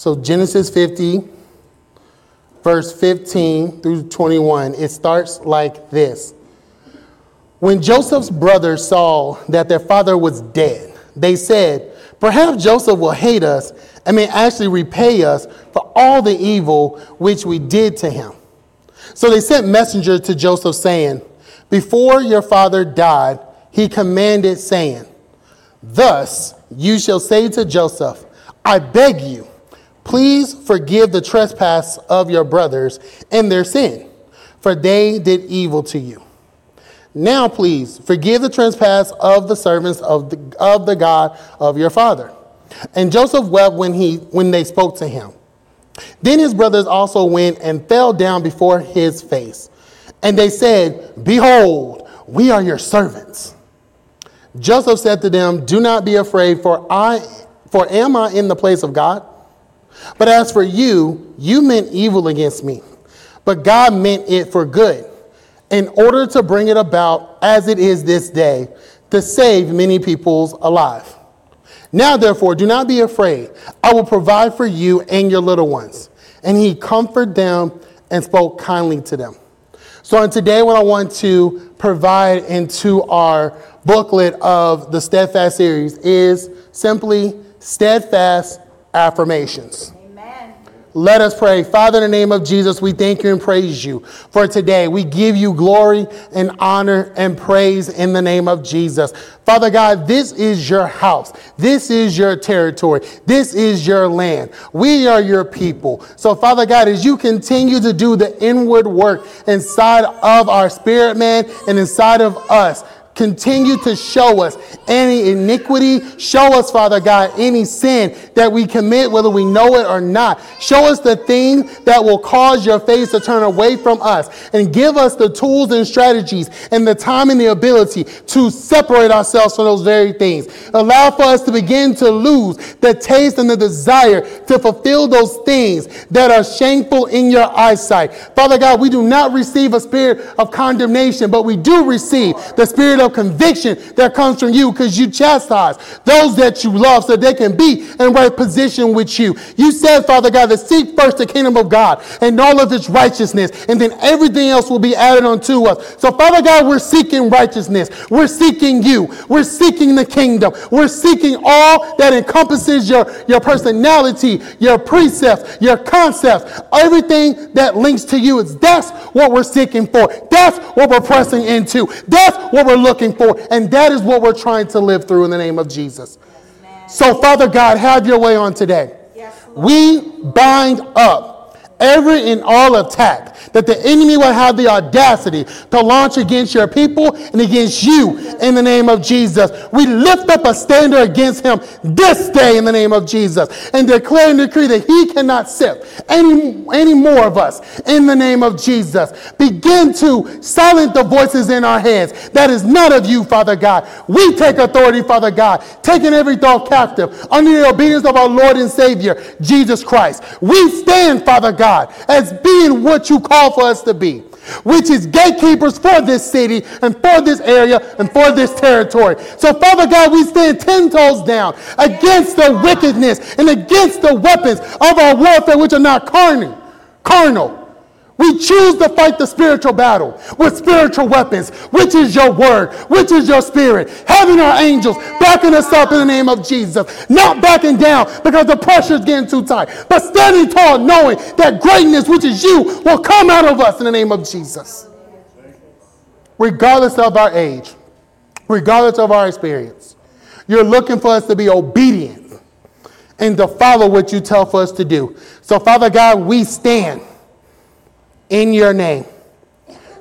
So Genesis 50, verse 15 through 21, it starts like this. When Joseph's brothers saw that their father was dead, they said, Perhaps Joseph will hate us and may actually repay us for all the evil which we did to him. So they sent messengers to Joseph saying, Before your father died, he commanded, saying, Thus you shall say to Joseph, I beg you, Please forgive the trespass of your brothers and their sin, for they did evil to you. Now, please forgive the trespass of the servants of the, of the God of your father. And Joseph wept when, he, when they spoke to him. Then his brothers also went and fell down before his face. And they said, Behold, we are your servants. Joseph said to them, Do not be afraid, for I for am I in the place of God? But as for you, you meant evil against me, but God meant it for good, in order to bring it about as it is this day, to save many peoples alive. Now, therefore, do not be afraid. I will provide for you and your little ones. And he comforted them and spoke kindly to them. So, on today, what I want to provide into our booklet of the Steadfast series is simply steadfast affirmations. Amen. Let us pray. Father, in the name of Jesus, we thank you and praise you for today. We give you glory and honor and praise in the name of Jesus. Father God, this is your house. This is your territory. This is your land. We are your people. So, Father God, as you continue to do the inward work inside of our spirit man and inside of us, Continue to show us any iniquity. Show us, Father God, any sin that we commit, whether we know it or not. Show us the thing that will cause your face to turn away from us. And give us the tools and strategies and the time and the ability to separate ourselves from those very things. Allow for us to begin to lose the taste and the desire to fulfill those things that are shameful in your eyesight. Father God, we do not receive a spirit of condemnation, but we do receive the spirit of conviction that comes from you because you chastise those that you love so they can be in right position with you. You said, Father God, to seek first the kingdom of God and all of its righteousness, and then everything else will be added unto us. So, Father God, we're seeking righteousness. We're seeking you. We're seeking the kingdom. We're seeking all that encompasses your, your personality, your precepts, your concepts, everything that links to you. It's that's what we're seeking for. That's what we're pressing into. That's what we're looking looking for. And that is what we're trying to live through in the name of Jesus. Yes, so, Father God, have your way on today. Yes, we bind up every and all attack that the enemy will have the audacity to launch against your people and against you in the name of Jesus. We lift up a standard against him this day in the name of Jesus and declare and decree that he cannot sift any, any more of us in the name of Jesus. Begin to silence the voices in our heads. That is not of you, Father God. We take authority, Father God, taking every thought captive under the obedience of our Lord and Savior, Jesus Christ. We stand, Father God God as being what you call for us to be, which is gatekeepers for this city and for this area and for this territory. So, Father God, we stand ten toes down against the wickedness and against the weapons of our warfare, which are not carnal, carnal we choose to fight the spiritual battle with spiritual weapons, which is your word, which is your spirit. Having our angels backing us up in the name of Jesus. Not backing down because the pressure is getting too tight, but standing tall knowing that greatness, which is you, will come out of us in the name of Jesus. Regardless of our age, regardless of our experience, you're looking for us to be obedient and to follow what you tell for us to do. So, Father God, we stand in your name,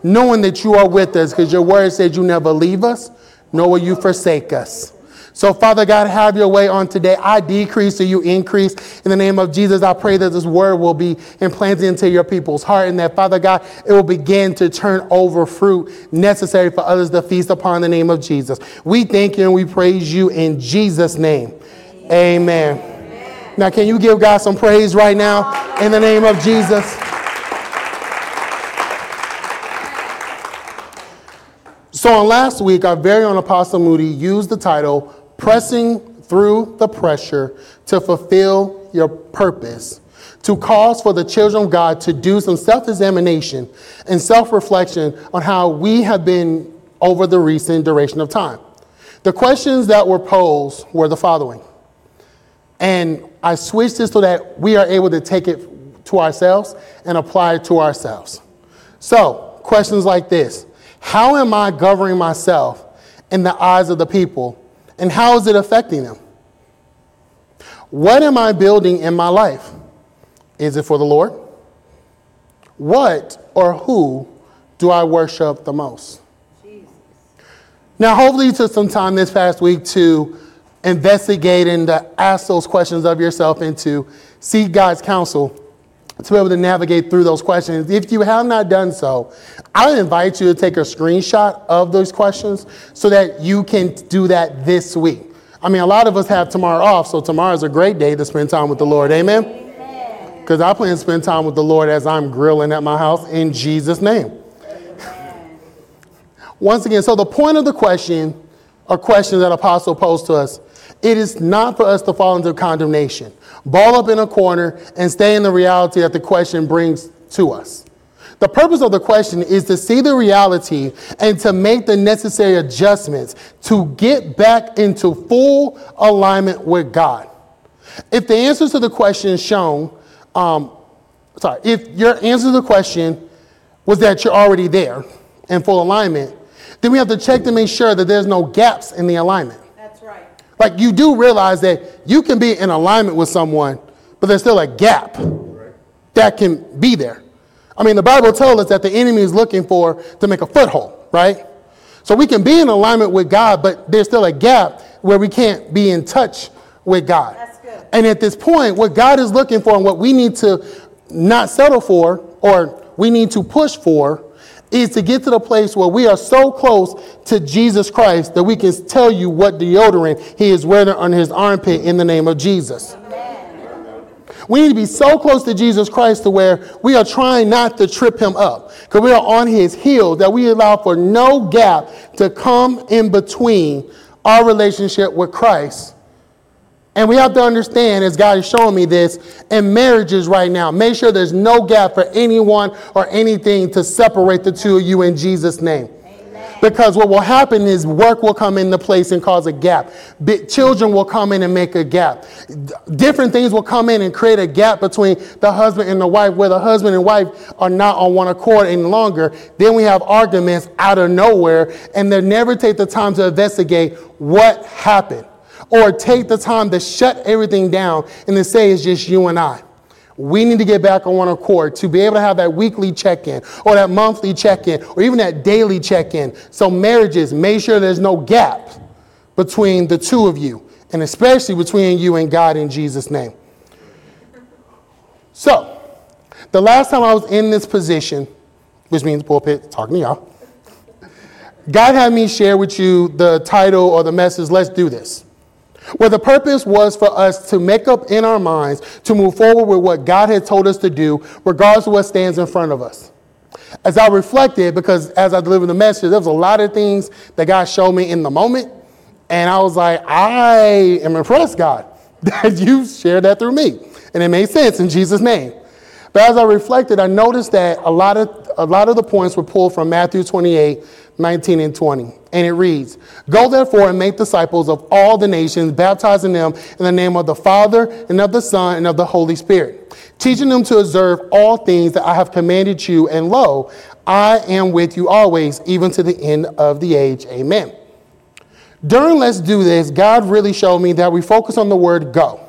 knowing that you are with us because your word says you never leave us, nor will you forsake us. So, Father God, have your way on today. I decrease so you increase. In the name of Jesus, I pray that this word will be implanted into your people's heart and that, Father God, it will begin to turn over fruit necessary for others to feast upon the name of Jesus. We thank you and we praise you in Jesus' name. Amen. Amen. Now, can you give God some praise right now in the name of Jesus? So, on last week, our very own Apostle Moody used the title Pressing Through the Pressure to Fulfill your purpose to cause for the children of God to do some self examination and self reflection on how we have been over the recent duration of time. The questions that were posed were the following. And I switched this so that we are able to take it to ourselves and apply it to ourselves. So, questions like this How am I governing myself in the eyes of the people, and how is it affecting them? What am I building in my life? Is it for the Lord? What or who do I worship the most? Jesus. Now, hopefully, you took some time this past week to investigate and to ask those questions of yourself and to seek God's counsel to be able to navigate through those questions. If you have not done so, I invite you to take a screenshot of those questions so that you can do that this week. I mean, a lot of us have tomorrow off, so tomorrow is a great day to spend time with the Lord. Amen? Because I plan to spend time with the Lord as I'm grilling at my house in Jesus' name. Amen. Once again, so the point of the question, or question that Apostle posed to us, it is not for us to fall into condemnation, ball up in a corner, and stay in the reality that the question brings to us. The purpose of the question is to see the reality and to make the necessary adjustments to get back into full alignment with God. If the answers to the question shown, um, sorry, if your answer to the question was that you're already there in full alignment, then we have to check to make sure that there's no gaps in the alignment. Like you do realize that you can be in alignment with someone, but there's still a gap that can be there. I mean, the Bible tells us that the enemy is looking for to make a foothold, right? So we can be in alignment with God, but there's still a gap where we can't be in touch with God. That's good. And at this point, what God is looking for and what we need to not settle for or we need to push for is to get to the place where we are so close to Jesus Christ that we can tell you what deodorant he is wearing on his armpit in the name of Jesus. We need to be so close to Jesus Christ to where we are trying not to trip him up because we are on his heels, that we allow for no gap to come in between our relationship with Christ. And we have to understand, as God is showing me this, in marriages right now, make sure there's no gap for anyone or anything to separate the two of you in Jesus' name. Because what will happen is work will come into place and cause a gap. children will come in and make a gap. different things will come in and create a gap between the husband and the wife, where the husband and wife are not on one accord any longer. Then we have arguments out of nowhere, and they never take the time to investigate what happened or take the time to shut everything down and to say it's just you and I. We need to get back on one accord to be able to have that weekly check in or that monthly check in or even that daily check in. So, marriages, make sure there's no gap between the two of you and especially between you and God in Jesus' name. So, the last time I was in this position, which means pulpit, talking to y'all, God had me share with you the title or the message, Let's Do This where the purpose was for us to make up in our minds to move forward with what God had told us to do, regardless of what stands in front of us. As I reflected, because as I delivered the message, there was a lot of things that God showed me in the moment, and I was like, I am impressed, God, that you shared that through me. And it made sense in Jesus' name. But as I reflected, I noticed that a lot of, a lot of the points were pulled from Matthew 28, 19 and 20. And it reads, Go therefore and make disciples of all the nations, baptizing them in the name of the Father and of the Son and of the Holy Spirit, teaching them to observe all things that I have commanded you. And lo, I am with you always, even to the end of the age. Amen. During Let's Do This, God really showed me that we focus on the word go.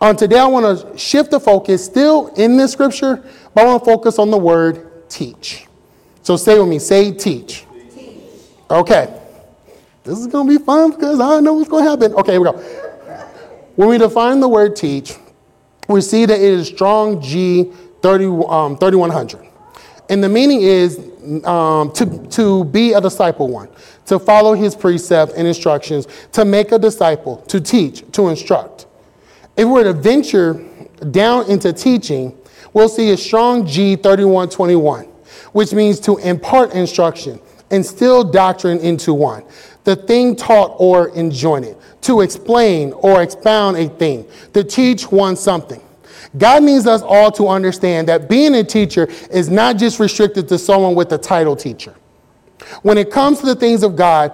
On today, I want to shift the focus still in this scripture, but I want to focus on the word teach. So say with me, say teach. teach. Okay. This is going to be fun because I know what's going to happen. Okay, here we go. When we define the word teach, we see that it is strong G 30, um, 3100. And the meaning is um, to, to be a disciple one, to follow his precepts and instructions, to make a disciple, to teach, to instruct. If we were to venture down into teaching, we'll see a strong G 3121 which means to impart instruction, instill doctrine into one. the thing taught or enjoined, to explain or expound a thing, to teach one something. God needs us all to understand that being a teacher is not just restricted to someone with the title teacher. When it comes to the things of God,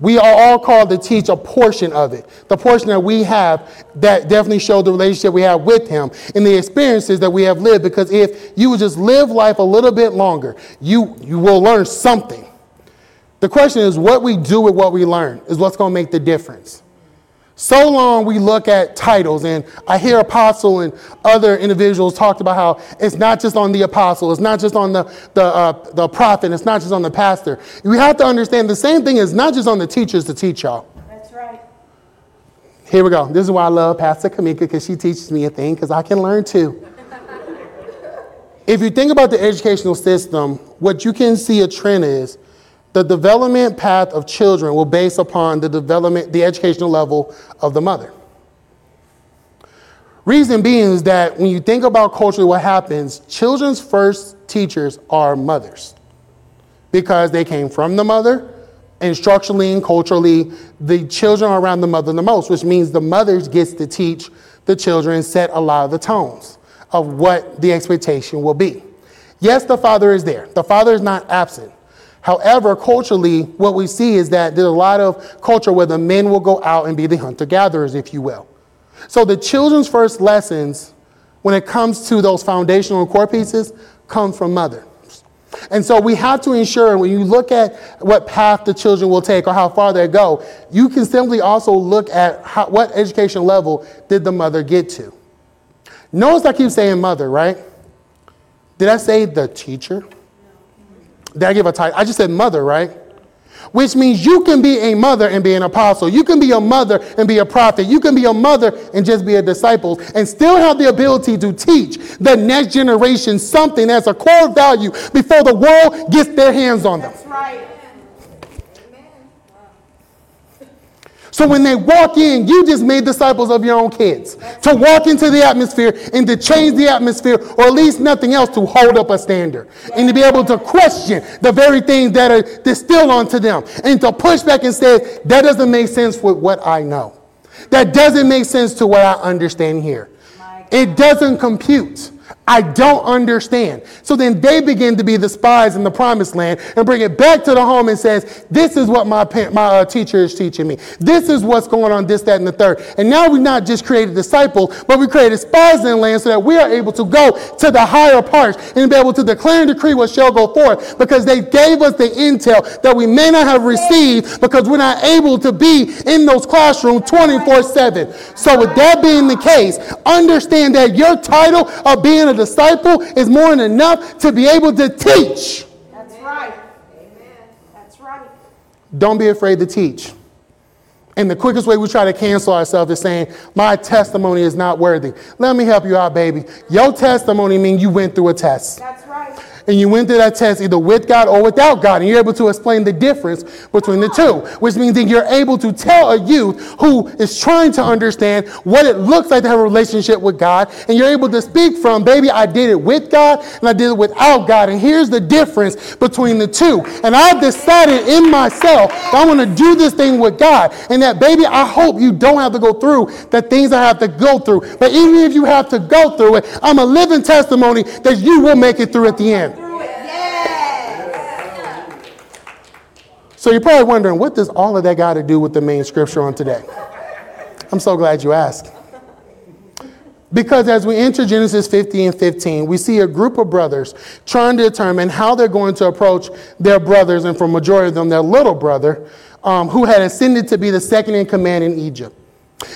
we are all called to teach a portion of it. The portion that we have that definitely show the relationship we have with Him and the experiences that we have lived. Because if you just live life a little bit longer, you, you will learn something. The question is, what we do with what we learn is what's going to make the difference. So long we look at titles, and I hear apostle and other individuals talked about how it's not just on the apostle, it's not just on the, the, uh, the prophet, it's not just on the pastor. We have to understand the same thing is not just on the teachers to teach y'all. That's right. Here we go. This is why I love Pastor Kamika because she teaches me a thing because I can learn too. if you think about the educational system, what you can see a trend is the development path of children will base upon the development, the educational level of the mother. Reason being is that when you think about culturally what happens, children's first teachers are mothers because they came from the mother. And structurally and culturally, the children are around the mother the most, which means the mothers gets to teach the children set a lot of the tones of what the expectation will be. Yes, the father is there. The father is not absent. However, culturally, what we see is that there's a lot of culture where the men will go out and be the hunter gatherers, if you will. So the children's first lessons, when it comes to those foundational core pieces, come from mother. And so we have to ensure when you look at what path the children will take or how far they go, you can simply also look at how, what education level did the mother get to. Notice I keep saying mother, right? Did I say the teacher? Did I give a title? I just said mother, right? Which means you can be a mother and be an apostle. You can be a mother and be a prophet. You can be a mother and just be a disciple and still have the ability to teach the next generation something that's a core value before the world gets their hands on them. That's right. So when they walk in, you just made disciples of your own kids to walk into the atmosphere and to change the atmosphere, or at least nothing else to hold up a standard and to be able to question the very things that are distilled onto them and to push back and say, that doesn't make sense with what I know. That doesn't make sense to what I understand here. It doesn't compute. I don't understand. So then they begin to be the spies in the promised land and bring it back to the home and says, this is what my, my uh, teacher is teaching me. This is what's going on, this, that, and the third. And now we've not just created disciples, but we created spies in the land so that we are able to go to the higher parts and be able to declare and decree what shall go forth because they gave us the intel that we may not have received because we're not able to be in those classrooms 24 7. So with that being the case, understand that your title of being a a disciple is more than enough to be able to teach. That's right. Amen. That's right. Don't be afraid to teach. And the quickest way we try to cancel ourselves is saying, My testimony is not worthy. Let me help you out, baby. Your testimony means you went through a test. That's right and you went through that test either with God or without God, and you're able to explain the difference between the two, which means that you're able to tell a youth who is trying to understand what it looks like to have a relationship with God, and you're able to speak from, baby, I did it with God and I did it without God, and here's the difference between the two. And I've decided in myself that I want to do this thing with God, and that, baby, I hope you don't have to go through the things I have to go through. But even if you have to go through it, I'm a living testimony that you will make it through at the end. So you're probably wondering, what does all of that got to do with the main scripture on today? I'm so glad you asked. Because as we enter Genesis 50 and 15, we see a group of brothers trying to determine how they're going to approach their brothers, and for majority of them, their little brother, um, who had ascended to be the second in command in Egypt.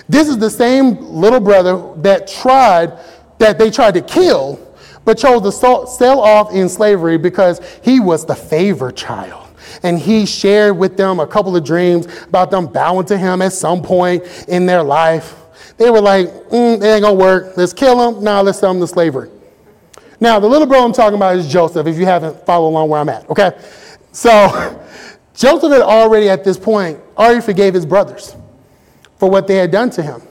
This is the same little brother that tried, that they tried to kill, but chose to sell off in slavery because he was the favored child and he shared with them a couple of dreams about them bowing to him at some point in their life. They were like, mm, it ain't gonna work. Let's kill him. Now let's sell him to slavery. Now, the little bro I'm talking about is Joseph, if you haven't followed along where I'm at, okay? So, Joseph had already at this point already forgave his brothers for what they had done to him.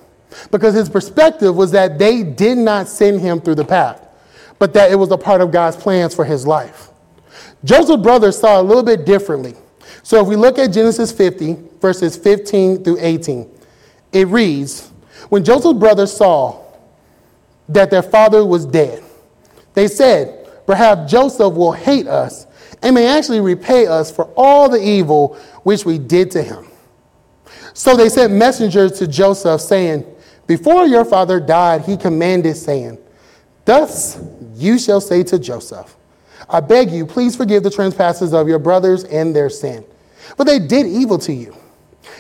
Because his perspective was that they did not send him through the path, but that it was a part of God's plans for his life. Joseph's brothers saw a little bit differently. So if we look at Genesis 50, verses 15 through 18. It reads When Joseph's brothers saw that their father was dead, they said, Perhaps Joseph will hate us and may actually repay us for all the evil which we did to him. So they sent messengers to Joseph, saying, Before your father died, he commanded, saying, Thus you shall say to Joseph, I beg you, please forgive the trespasses of your brothers and their sin. For they did evil to you.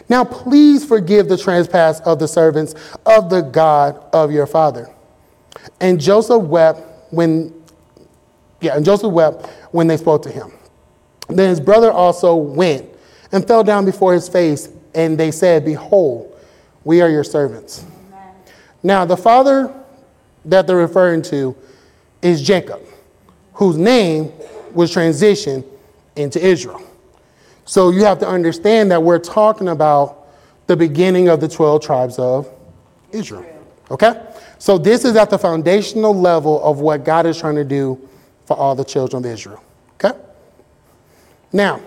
Now please forgive the trespass of the servants of the God of your father. And Joseph wept when, yeah, and Joseph wept when they spoke to him. Then his brother also went and fell down before his face, and they said, Behold, we are your servants. Amen. Now, the father that they're referring to is Jacob, whose name was transitioned into Israel. So you have to understand that we're talking about the beginning of the 12 tribes of Israel. Okay? So this is at the foundational level of what God is trying to do for all the children of Israel. Okay? Now,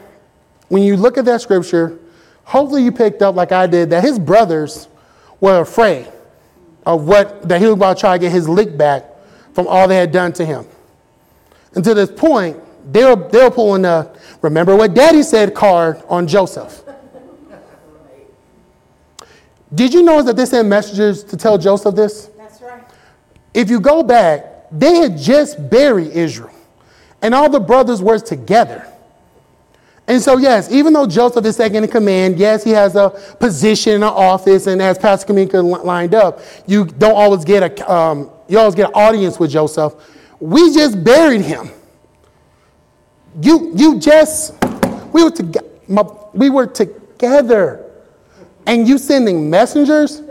when you look at that scripture, hopefully you picked up, like I did, that his brothers were afraid of what that he was about to try to get his lick back from all they had done to him. And to this point, they were, they were pulling the remember what daddy said card on Joseph. Did you know that they sent messengers to tell Joseph this? That's right. If you go back, they had just buried Israel, and all the brothers were together. And so, yes, even though Joseph is second in command, yes, he has a position in an office, and as Pastor Kamika lined up, you don't always get a, um, you always get an audience with Joseph. We just buried him. You, you just, we were together. We were together, and you sending messengers.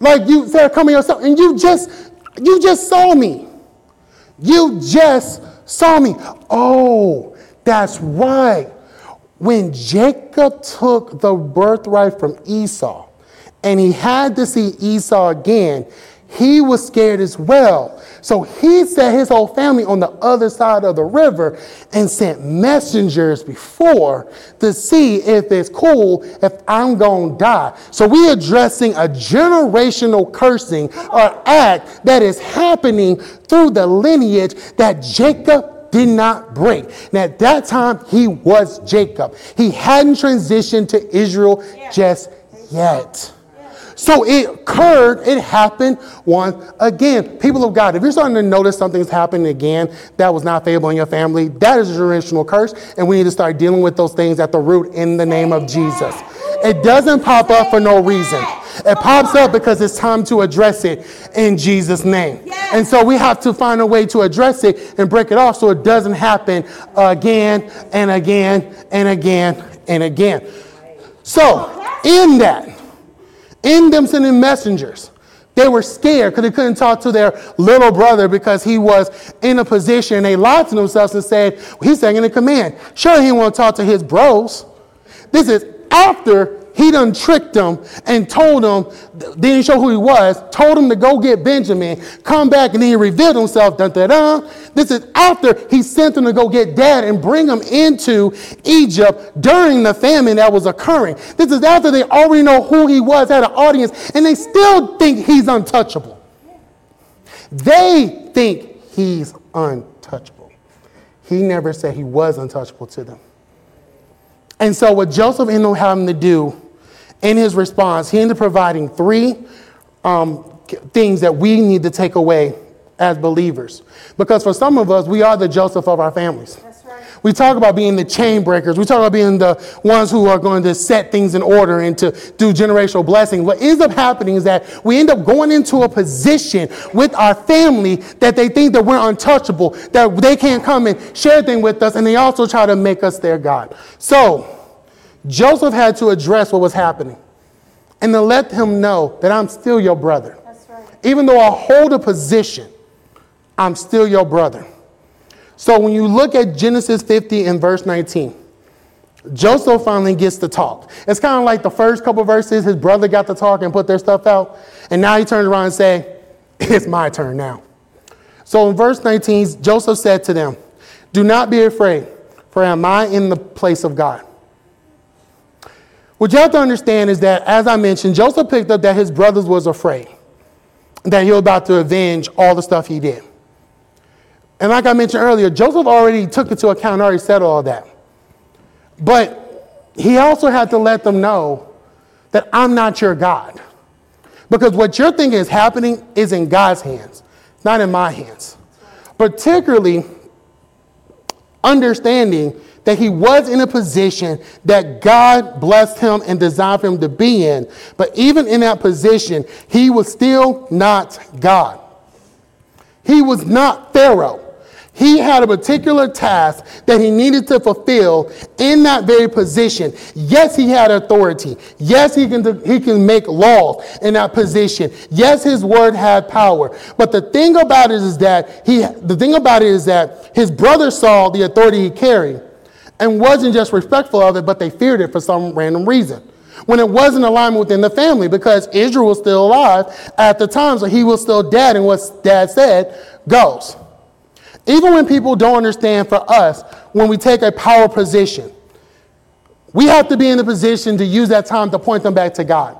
Like you said, coming yourself, and you just, you just saw me. You just saw me. Oh, that's right. When Jacob took the birthright from Esau and he had to see Esau again, he was scared as well. So he set his whole family on the other side of the river and sent messengers before to see if it's cool if I'm going to die. So we're addressing a generational cursing or act that is happening through the lineage that Jacob did not break. And at that time, he was Jacob. He hadn't transitioned to Israel just yet. So it occurred, it happened once again. People of God, if you're starting to notice something's happening again that was not favorable in your family, that is a generational curse, and we need to start dealing with those things at the root in the name of Jesus. It doesn't pop up for no reason. It pops up because it's time to address it in Jesus' name. And so we have to find a way to address it and break it off so it doesn't happen again and again and again and again. So, in that, in them sending messengers, they were scared because they couldn't talk to their little brother because he was in a position. They lied to themselves and said, well, He's second in command. Sure, he won't talk to his bros. This is after he done tricked them and told them, didn't show who he was, told him to go get Benjamin, come back, and then he revealed himself. Dun, dun, dun. This is after he sent them to go get dad and bring him into Egypt during the famine that was occurring. This is after they already know who he was, had an audience, and they still think he's untouchable. They think he's untouchable. He never said he was untouchable to them. And so, what Joseph ended up having to do in his response, he ended up providing three um, things that we need to take away as believers. Because for some of us, we are the Joseph of our families. We talk about being the chain breakers. We talk about being the ones who are going to set things in order and to do generational blessing. What ends up happening is that we end up going into a position with our family that they think that we're untouchable, that they can't come and share things with us, and they also try to make us their God. So, Joseph had to address what was happening and to let him know that I'm still your brother. Right. Even though I hold a position, I'm still your brother. So when you look at Genesis 50 and verse 19, Joseph finally gets to talk. It's kind of like the first couple verses, his brother got to talk and put their stuff out. And now he turns around and say, it's my turn now. So in verse 19, Joseph said to them, do not be afraid, for am I in the place of God? What you have to understand is that, as I mentioned, Joseph picked up that his brothers was afraid, that he was about to avenge all the stuff he did. And like I mentioned earlier, Joseph already took into account, already said all that. But he also had to let them know that I'm not your God. Because what you're thinking is happening is in God's hands, not in my hands. Particularly understanding that he was in a position that God blessed him and designed for him to be in. But even in that position, he was still not God. He was not Pharaoh. He had a particular task that he needed to fulfill in that very position. Yes, he had authority. Yes, he can, he can make laws in that position. Yes, his word had power. But the thing about it is that he, the thing about it is that his brother saw the authority he carried and wasn't just respectful of it, but they feared it for some random reason. When it wasn't alignment within the family, because Israel was still alive at the time, so he was still dead, and what dad said goes. Even when people don't understand for us, when we take a power position, we have to be in the position to use that time to point them back to God.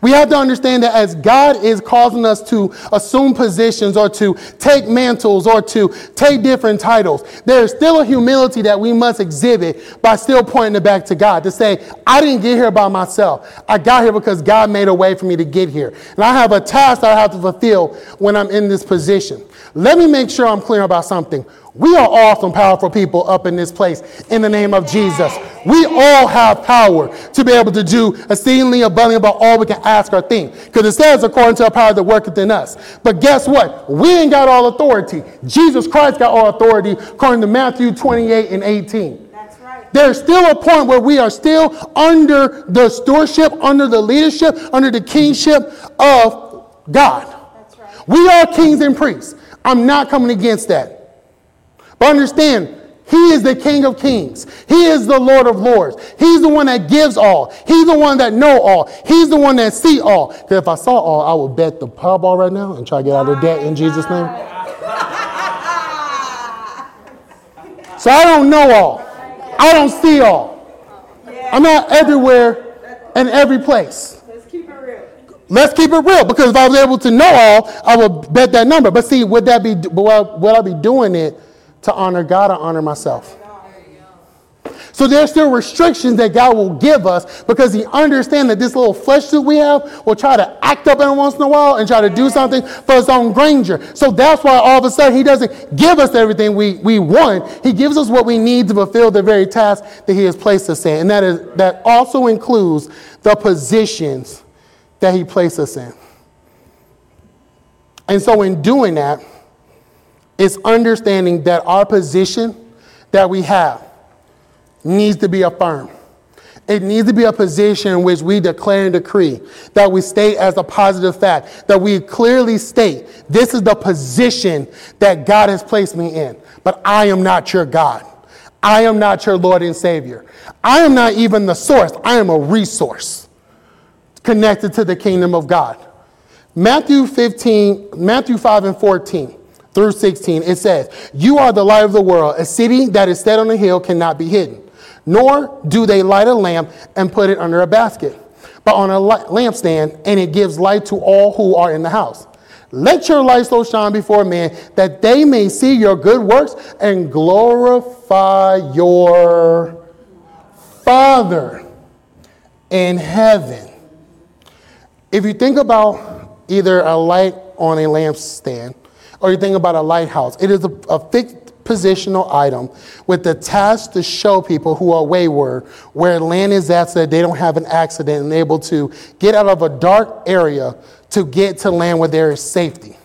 We have to understand that as God is causing us to assume positions or to take mantles or to take different titles, there is still a humility that we must exhibit by still pointing it back to God to say, I didn't get here by myself. I got here because God made a way for me to get here. And I have a task I have to fulfill when I'm in this position. Let me make sure I'm clear about something. We are all some powerful people up in this place in the name of Jesus. We all have power to be able to do exceedingly abundantly about all we can ask or think. Because it says, according to our power that worketh in us. But guess what? We ain't got all authority. Jesus Christ got all authority, according to Matthew 28 and 18. That's right. There's still a point where we are still under the stewardship, under the leadership, under the kingship of God. That's right. We are kings and priests. I'm not coming against that. But understand, He is the King of Kings. He is the Lord of Lords. He's the one that gives all. He's the one that know all. He's the one that see all. Because if I saw all, I would bet the Powerball right now and try to get out of debt in Jesus' name. So I don't know all. I don't see all. I'm not everywhere and every place. Let's keep it real. Let's keep it real because if I was able to know all, I would bet that number. But see, would that be would I be doing it to honor God or honor myself? So there's still restrictions that God will give us because He understands that this little flesh suit we have will try to act up every once in a while and try to do something for its own grandeur. So that's why all of a sudden He doesn't give us everything we, we want. He gives us what we need to fulfill the very task that He has placed us in. And that is that also includes the positions that He placed us in. And so in doing that, it's understanding that our position that we have needs to be affirmed. It needs to be a position in which we declare and decree that we state as a positive fact, that we clearly state this is the position that God has placed me in. But I am not your God. I am not your Lord and Savior. I am not even the source. I am a resource connected to the kingdom of God. Matthew 15, Matthew 5 and 14 through 16, it says, You are the light of the world. A city that is set on a hill cannot be hidden. Nor do they light a lamp and put it under a basket, but on a lampstand, and it gives light to all who are in the house. Let your light so shine before men that they may see your good works and glorify your Father in heaven. If you think about either a light on a lampstand or you think about a lighthouse, it is a, a fixed positional item with the task to show people who are wayward where land is at so that they don't have an accident and able to get out of a dark area to get to land where there is safety.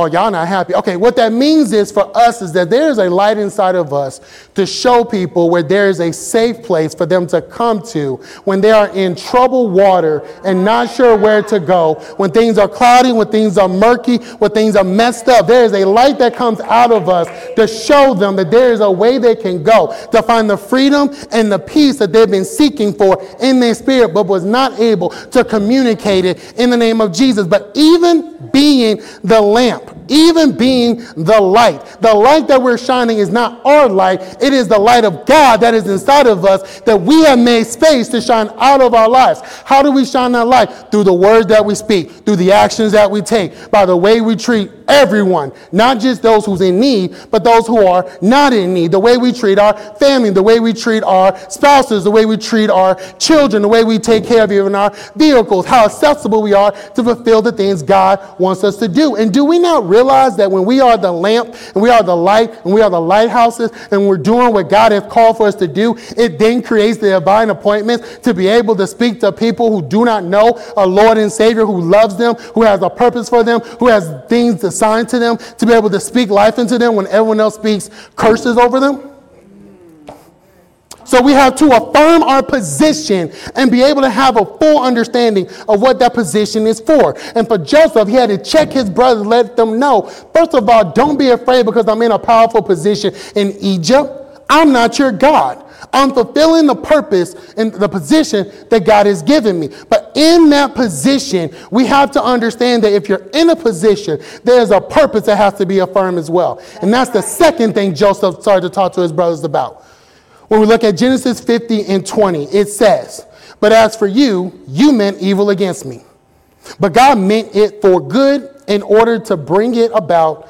Oh, y'all not happy. Okay, what that means is for us is that there is a light inside of us to show people where there is a safe place for them to come to when they are in troubled water and not sure where to go, when things are cloudy, when things are murky, when things are messed up. There is a light that comes out of us to show them that there is a way they can go to find the freedom and the peace that they've been seeking for in their spirit, but was not able to communicate it in the name of Jesus. But even being the lamp, even being the light. The light that we're shining is not our light, it is the light of God that is inside of us that we have made space to shine out of our lives. How do we shine that light? Through the words that we speak, through the actions that we take, by the way we treat everyone, not just those who's in need, but those who are not in need. The way we treat our family, the way we treat our spouses, the way we treat our children, the way we take care of even our vehicles, how accessible we are to fulfill the things God wants us to do. And do we not realize that when we are the lamp and we are the light and we are the lighthouses and we're doing what God has called for us to do, it then creates the divine appointments to be able to speak to people who do not know a Lord and Savior who loves them, who has a purpose for them, who has things assigned to them, to be able to speak life into them when everyone else speaks curses over them? So we have to affirm our position and be able to have a full understanding of what that position is for. And for Joseph, he had to check his brothers, let them know. First of all, don't be afraid because I'm in a powerful position in Egypt. I'm not your God. I'm fulfilling the purpose and the position that God has given me. But in that position, we have to understand that if you're in a position, there's a purpose that has to be affirmed as well. And that's the second thing Joseph started to talk to his brothers about. When we look at Genesis 50 and 20, it says, But as for you, you meant evil against me. But God meant it for good in order to bring it about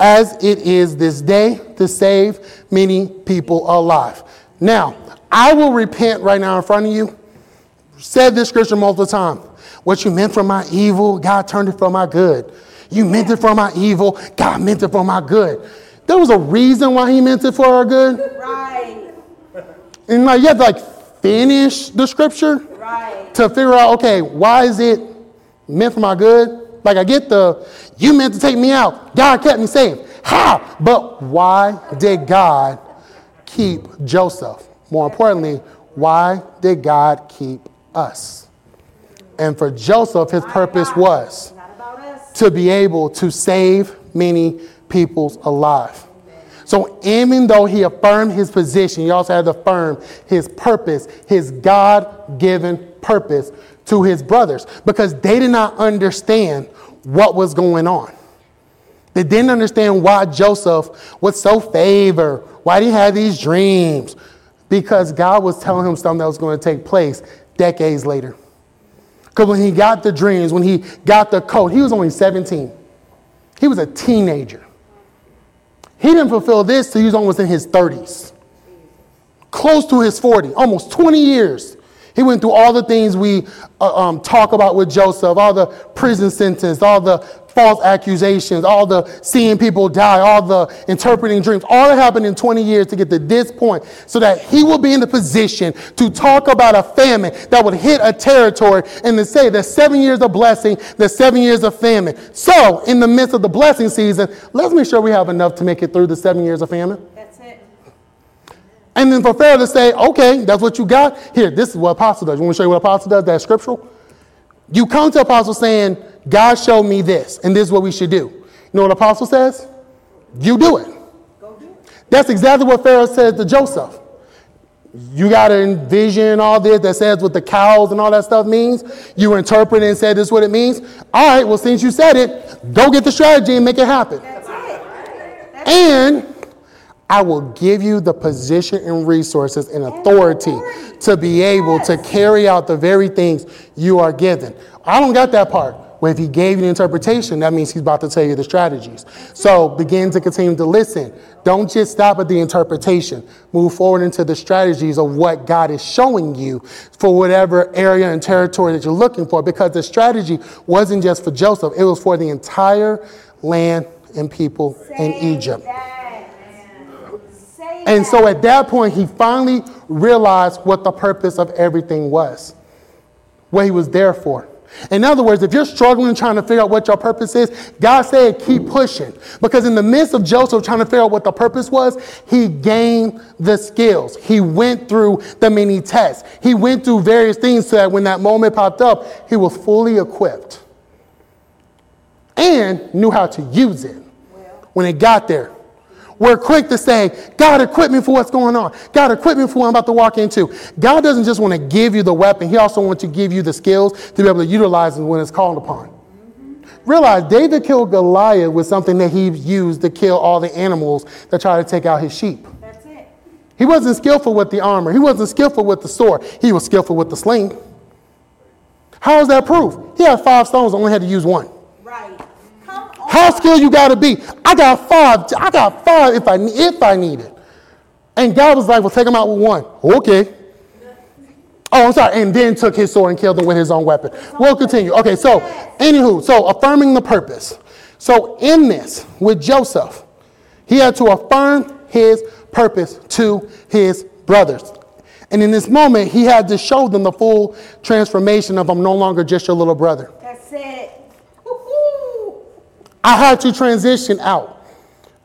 as it is this day to save many people alive. Now, I will repent right now in front of you. Said this scripture multiple times. What you meant for my evil, God turned it for my good. You meant it for my evil, God meant it for my good. There was a reason why he meant it for our good. Right. And like you have to like finish the scripture Right. to figure out, okay, why is it meant for my good? Like I get the you meant to take me out. God kept me safe. How? But why did God keep Joseph? More importantly, why did God keep us? And for Joseph, his purpose was Not about us. to be able to save many peoples alive. So even though he affirmed his position, he also had to affirm his purpose, his God-given purpose to his brothers because they did not understand what was going on. They didn't understand why Joseph was so favored, why he had these dreams, because God was telling him something that was going to take place decades later. Because when he got the dreams, when he got the coat, he was only 17. He was a teenager. He didn't fulfill this till he was almost in his 30s, close to his 40, almost 20 years. He went through all the things we uh, um, talk about with Joseph, all the prison sentence, all the false accusations, all the seeing people die, all the interpreting dreams. All that happened in 20 years to get to this point so that he will be in the position to talk about a famine that would hit a territory and to say the seven years of blessing, the seven years of famine. So, in the midst of the blessing season, let's make sure we have enough to make it through the seven years of famine. And then for Pharaoh to say, okay, that's what you got. Here, this is what apostle does. You want to show you what apostle does? That's scriptural. You come to apostle saying, God showed me this, and this is what we should do. You know what apostle says? You do it. Go do it. That's exactly what Pharaoh said to Joseph. You got to envision all this that says what the cows and all that stuff means. You interpret and said this is what it means. All right, well, since you said it, go get the strategy and make it happen. That's. That's And I will give you the position and resources and authority to be able to carry out the very things you are given. I don't got that part. Well, if he gave you the interpretation, that means he's about to tell you the strategies. So begin to continue to listen. Don't just stop at the interpretation. Move forward into the strategies of what God is showing you for whatever area and territory that you're looking for. Because the strategy wasn't just for Joseph, it was for the entire land and people in Egypt. that. Say And so at that point, he finally realized what the purpose of everything was, what he was there for. In other words, if you're struggling trying to figure out what your purpose is, God said, keep pushing. Because in the midst of Joseph trying to figure out what the purpose was, he gained the skills. He went through the many tests. He went through various things so that when that moment popped up, he was fully equipped and knew how to use it when it got there. We're quick to say, God, equip me for what's going on. God, equip me for what I'm about to walk into. God doesn't just want to give you the weapon, He also wants to give you the skills to be able to utilize it when it's called upon. realize David killed Goliath with something that he used to kill all the animals that try to take out his sheep. That's it. He wasn't skillful with the armor. He wasn't skillful with the sword. He was skillful with the sling. How is that proof? He had five stones, only had to use one. How skilled you gotta be? I got five. I got five if I if I need it. And God was like, "Well, take him out with one." Okay. Oh, I'm sorry. And then took his sword and killed him with his own weapon. We'll continue. Okay. So, anywho, so affirming the purpose. So in this with Joseph, he had to affirm his purpose to his brothers. And in this moment, he had to show them the full transformation of I'm no longer just your little brother. I had to transition out.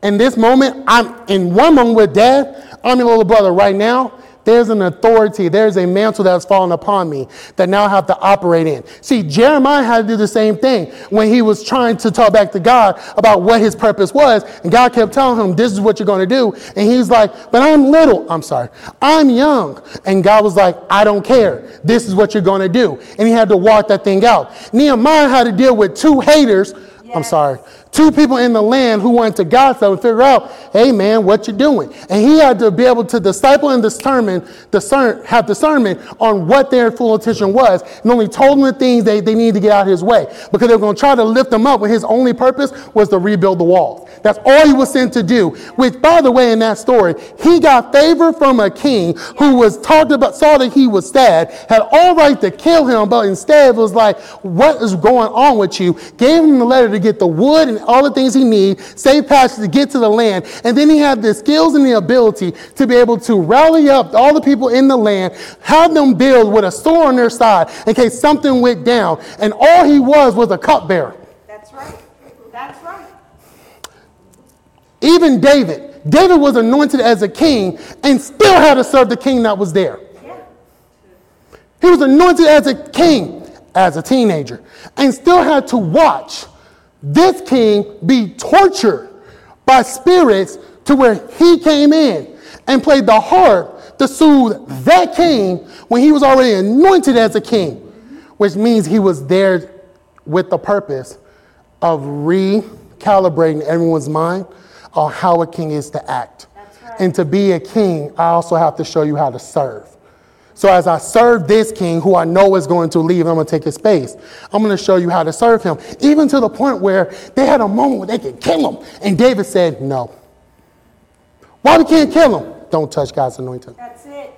In this moment, I'm in one moment with dad, I'm your little brother. Right now, there's an authority, there's a mantle that's fallen upon me that now I have to operate in. See, Jeremiah had to do the same thing when he was trying to talk back to God about what his purpose was. And God kept telling him, This is what you're going to do. And he's like, But I'm little. I'm sorry. I'm young. And God was like, I don't care. This is what you're going to do. And he had to walk that thing out. Nehemiah had to deal with two haters. I'm sorry. Two people in the land who wanted to gossip and figure out, hey man, what you doing? And he had to be able to disciple and determine, discern, have discernment on what their full intention was, and only told them the things they, they needed to get out of his way. Because they were going to try to lift him up when his only purpose was to rebuild the walls. That's all he was sent to do. Which, by the way, in that story, he got favor from a king who was talked about, saw that he was sad, had all right to kill him, but instead was like, what is going on with you? Gave him the letter to get the wood and all the things he need, save passage to get to the land. And then he had the skills and the ability to be able to rally up all the people in the land, have them build with a sword on their side in case something went down. And all he was was a cupbearer. That's right. That's right. Even David, David was anointed as a king and still had to serve the king that was there. Yeah. He was anointed as a king as a teenager and still had to watch this king be tortured by spirits to where he came in and played the harp to soothe that king when he was already anointed as a king, which means he was there with the purpose of recalibrating everyone's mind on how a king is to act. Right. And to be a king, I also have to show you how to serve. So as I serve this king who I know is going to leave, I'm going to take his space. I'm going to show you how to serve him, even to the point where they had a moment where they could kill him. And David said, no. Why we can't kill him? Don't touch God's anointing. That's it.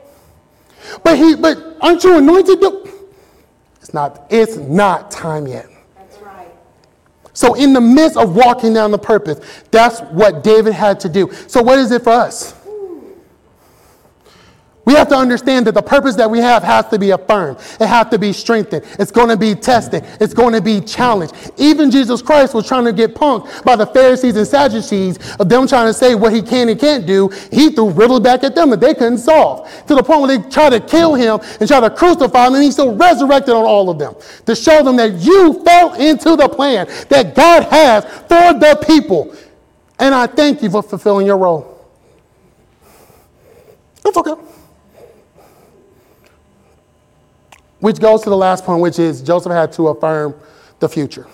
But he, but aren't you anointed? It's not, it's not time yet. That's right. So in the midst of walking down the purpose, that's what David had to do. So what is it for us? We have to understand that the purpose that we have has to be affirmed. It has to be strengthened. It's going to be tested. It's going to be challenged. Even Jesus Christ was trying to get punked by the Pharisees and Sadducees of them trying to say what he can and can't do. He threw riddles back at them that they couldn't solve to the point where they tried to kill him and try to crucify him, and he still resurrected on all of them to show them that you fell into the plan that God has for the people. And I thank you for fulfilling your role. That's okay. Which goes to the last point, which is Joseph had to affirm the future.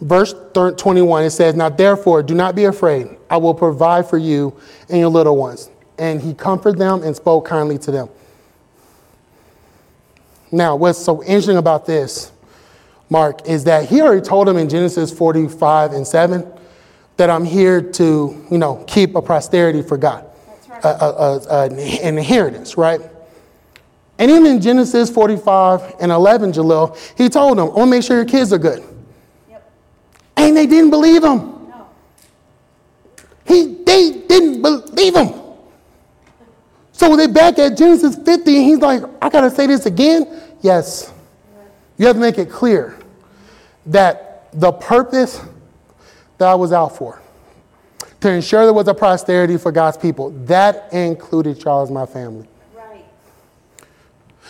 Verse 21, it says, Now therefore, do not be afraid. I will provide for you and your little ones. And he comforted them and spoke kindly to them. Now, what's so interesting about this, Mark, is that he already told them in Genesis 45 and 7 that I'm here to, you know, keep a posterity for God, That's right. a, a- a- an inheritance, right? And even in Genesis 45 and 11, Jalil, he told them, I want to make sure your kids are good. Yep. And they didn't believe him. No. He, they didn't believe him. So when they back at Genesis 50, and he's like, I got to say this again. Yes. You have to make it clear that the purpose that I was out for, to ensure there was a posterity for God's people, that included Charles, my family.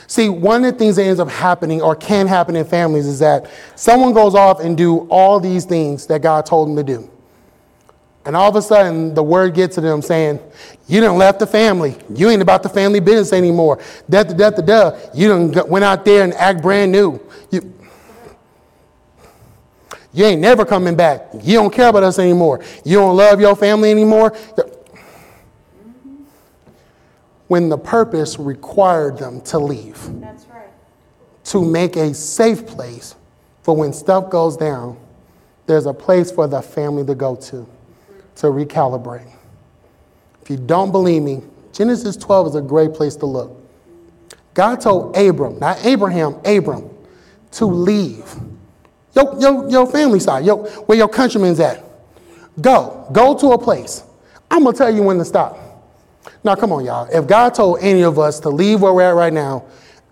See, one of the things that ends up happening or can happen in families is that someone goes off and do all these things that God told them to do. And all of a sudden, the word gets to them saying, You done left the family. You ain't about the family business anymore. Da da da da da. You done went out there and act brand new. You... You ain't never coming back. You don't care about us anymore. You don't love your family anymore. When the purpose required them to leave, That's right. to make a safe place for when stuff goes down, there's a place for the family to go to to recalibrate. If you don't believe me, Genesis 12 is a great place to look. God told Abram, not Abraham, Abram, to leave. Your, your, your family side, your, where your countrymen's at. Go. Go to a place. I'm going to tell you when to stop. Now, come on, y'all. If God told any of us to leave where we're at right now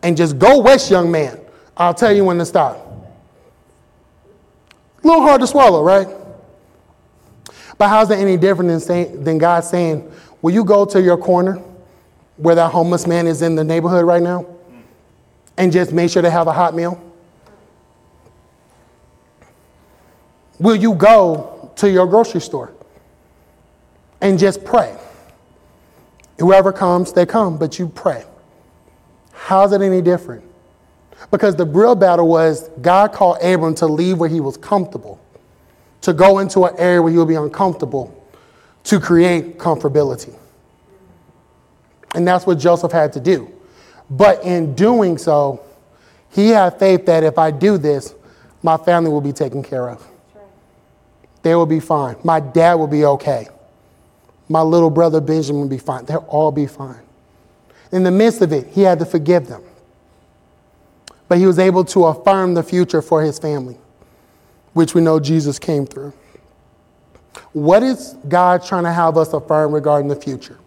and just go west, young man, I'll tell you when to stop. A little hard to swallow, right? But how's that any different than, than God saying, Will you go to your corner where that homeless man is in the neighborhood right now and just make sure to have a hot meal? Will you go to your grocery store and just pray? Whoever comes, they come, but you pray. How's it any different? Because the real battle was God called Abram to leave where he was comfortable, to go into an area where he would be uncomfortable, to create comfortability. And that's what Joseph had to do. But in doing so, he had faith that if I do this, my family will be taken care of. They will be fine. My dad will be okay. My little brother Benjamin will be fine. They'll all be fine. In the midst of it, he had to forgive them. But he was able to affirm the future for his family, which we know Jesus came through. What is God trying to have us affirm regarding the future?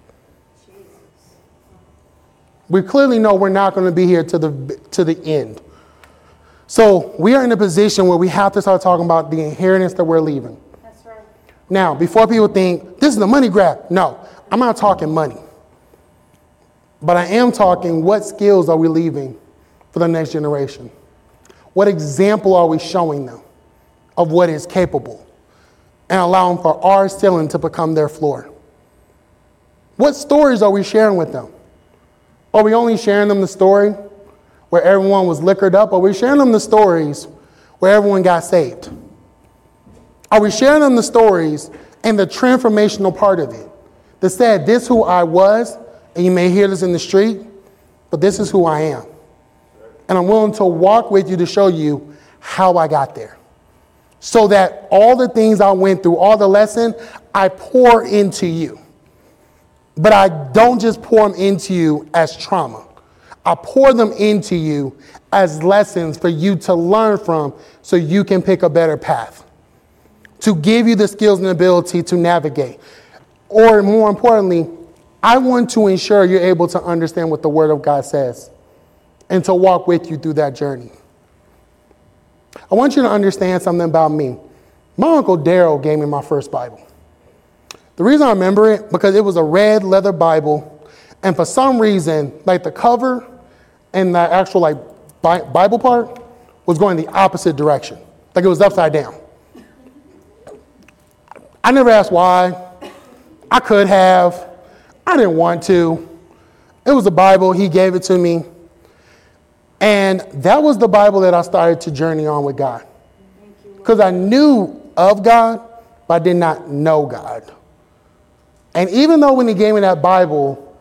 We clearly know we're not going to be here to the, to the end. So we are in a position where we have to start talking about the inheritance that we're leaving. Now, before people think this is a money grab, no, I'm not talking money. But I am talking what skills are we leaving for the next generation? What example are we showing them of what is capable and allowing for our ceiling to become their floor? What stories are we sharing with them? Are we only sharing them the story where everyone was liquored up? Are we sharing them the stories where everyone got saved? Are we sharing them the stories and the transformational part of it that said, This who I was, and you may hear this in the street, but this is who I am. And I'm willing to walk with you to show you how I got there. So that all the things I went through, all the lesson, I pour into you. But I don't just pour them into you as trauma. I pour them into you as lessons for you to learn from so you can pick a better path. To give you the skills and ability to navigate. Or more importantly, I want to ensure you're able to understand what the Word of God says and to walk with you through that journey. I want you to understand something about me. My Uncle Daryl gave me my first Bible. The reason I remember it, because it was a red leather Bible, and for some reason, like the cover and the actual like Bible part was going the opposite direction. Like it was upside down. I never asked why. I could have. I didn't want to. It was the Bible. He gave it to me. And that was the Bible that I started to journey on with God. Because I knew of God, but I did not know God. And even though when he gave me that Bible,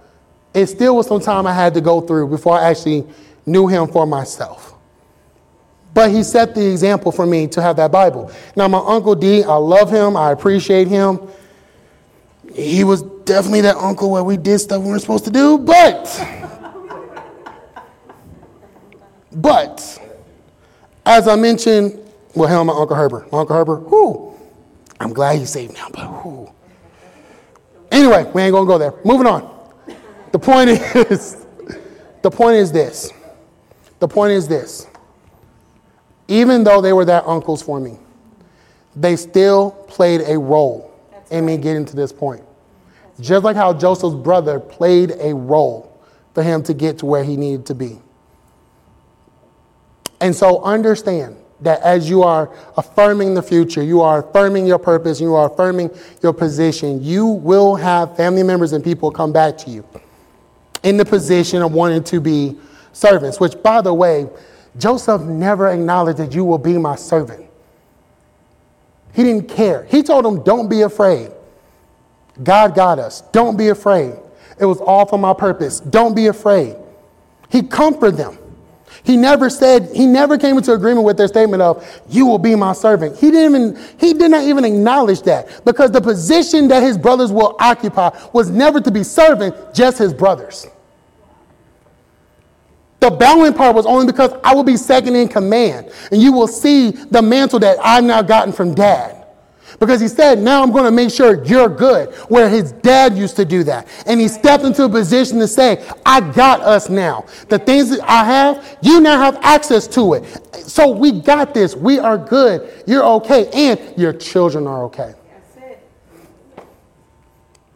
it still was some time I had to go through before I actually knew him for myself. But he set the example for me to have that Bible. Now, my Uncle D, I love him, I appreciate him. He was definitely that uncle where we did stuff we weren't supposed to do, but, but, as I mentioned, well, hell, my Uncle Herbert. My Uncle Herbert, whoo, I'm glad he's saved now, but whoo. Anyway, we ain't gonna go there. Moving on. The point is, the point is this. The point is this. Even though they were that uncles for me, they still played a role in me getting to this point. Just like how Joseph's brother played a role for him to get to where he needed to be. And so understand that as you are affirming the future, you are affirming your purpose, you are affirming your position, you will have family members and people come back to you in the position of wanting to be servants, which, by the way, Joseph never acknowledged that you will be my servant. He didn't care. He told them, Don't be afraid. God got us. Don't be afraid. It was all for my purpose. Don't be afraid. He comforted them. He never said, he never came into agreement with their statement of, you will be my servant. He didn't even, he did not even acknowledge that because the position that his brothers will occupy was never to be servant, just his brothers. The bowing part was only because I will be second in command and you will see the mantle that I've now gotten from dad. Because he said, Now I'm going to make sure you're good, where his dad used to do that. And he stepped into a position to say, I got us now. The things that I have, you now have access to it. So we got this. We are good. You're okay. And your children are okay.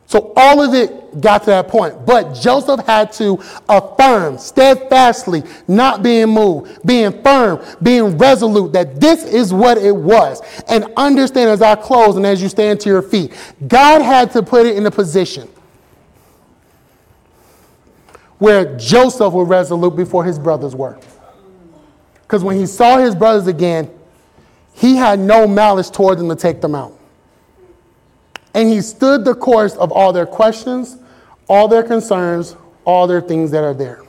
So all of it got to that point. But Joseph had to affirm steadfastly, not being moved, being firm, being resolute that this is what it was. And understand as I close and as you stand to your feet, God had to put it in a position where Joseph was resolute before his brothers were. Because when he saw his brothers again, he had no malice toward them to take them out. And he stood the course of all their questions, all their concerns, all their things that are there.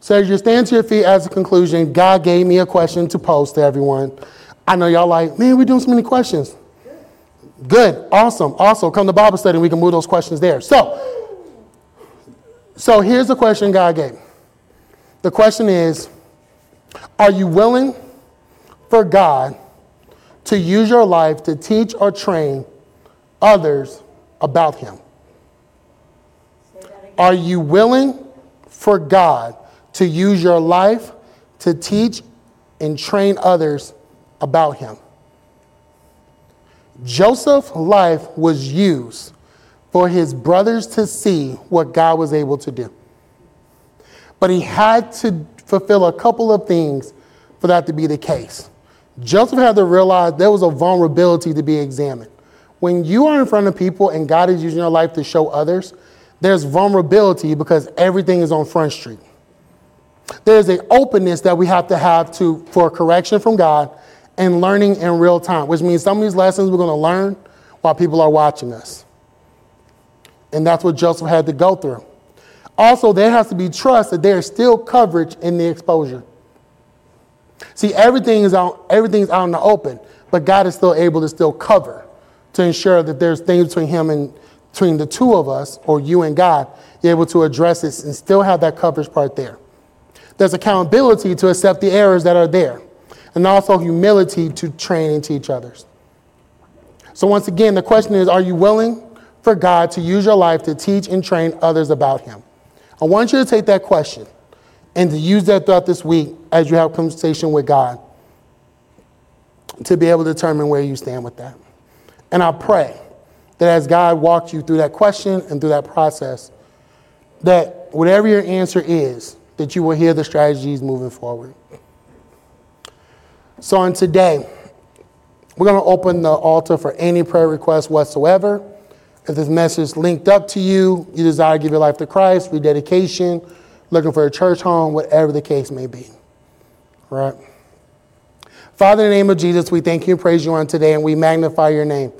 So as you stand to your feet as a conclusion, God gave me a question to pose to everyone. I know y'all like, man, we're doing so many questions. Good, awesome, also come to Bible study and we can move those questions there. So, so here's the question God gave. The question is, are you willing for God to use your life to teach or train others about Him? Are you willing for God to use your life to teach and train others about Him? Joseph's life was used for his brothers to see what God was able to do. But he had to fulfill a couple of things for that to be the case. Joseph had to realize there was a vulnerability to be examined. When you are in front of people and God is using your life to show others, there's vulnerability because everything is on Front Street. There's an openness that we have to have to, for correction from God and learning in real time, which means some of these lessons we're going to learn while people are watching us. And that's what Joseph had to go through. Also, there has to be trust that there is still coverage in the exposure. See, everything is out, everything's out in the open, but God is still able to still cover to ensure that there's things between him and between the two of us, or you and God, you're able to address this and still have that coverage part there. There's accountability to accept the errors that are there, and also humility to train and teach others. So, once again, the question is Are you willing for God to use your life to teach and train others about Him? I want you to take that question and to use that throughout this week as you have conversation with God to be able to determine where you stand with that. And I pray that as God walks you through that question and through that process, that whatever your answer is, that you will hear the strategies moving forward. So, on today, we're going to open the altar for any prayer request whatsoever. If this message linked up to you, you desire to give your life to Christ, rededication, looking for a church home, whatever the case may be. All right? Father, in the name of Jesus, we thank you and praise you on today, and we magnify your name.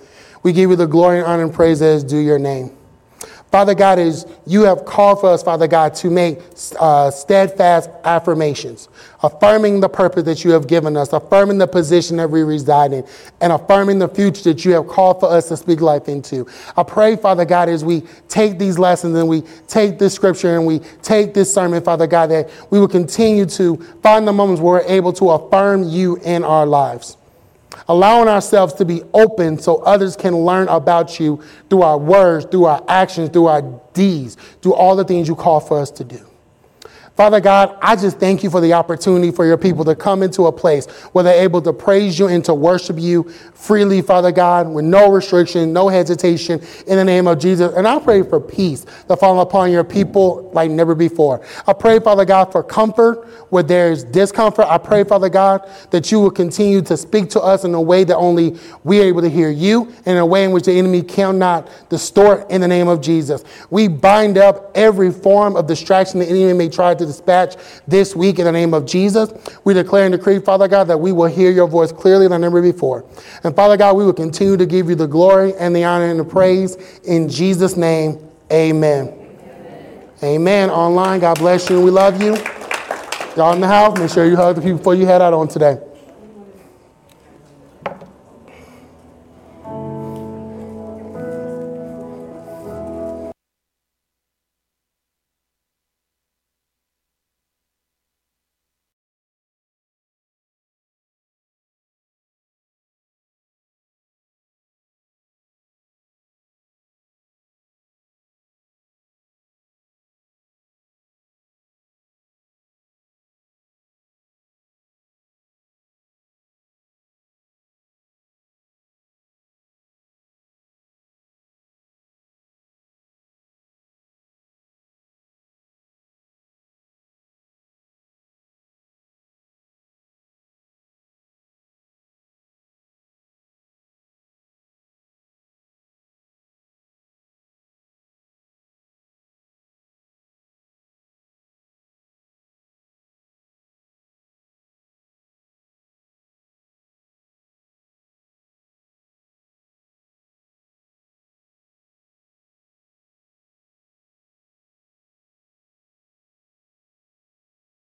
We give you the glory and honor and praise that is due your name. Father God, is you have called for us, Father God, to make uh, steadfast affirmations, affirming the purpose that you have given us, affirming the position that we reside in, and affirming the future that you have called for us to speak life into. I pray, Father God, as we take these lessons and we take this scripture and we take this sermon, Father God, that we will continue to find the moments where we're able to affirm you in our lives allowing ourselves to be open so others can learn about you through our words, through our actions, through our deeds, through all the things you call for us to do. Father God, I just thank you for the opportunity for your people to come into a place where they're able to praise you and to worship you freely, Father God, with no restriction, no hesitation, in the name of Jesus. And I pray for peace to fall upon your people like never before. I pray, Father God, for comfort where there's discomfort. I pray, Father God, that you will continue to speak to us in a way that only we are able to hear you, in a way in which the enemy cannot distort in the name of Jesus. We bind up every form of distraction the enemy may try to dispatch this week in the name of Jesus. We declare and decree, Father God, that we will hear your voice clearly than ever before. And Father God, we will continue to give you the glory and the honor and the praise. In Jesus' name, amen. Amen. amen. Online, God bless you and we love you. Y'all in the house, make sure you hug the people before you head out on today.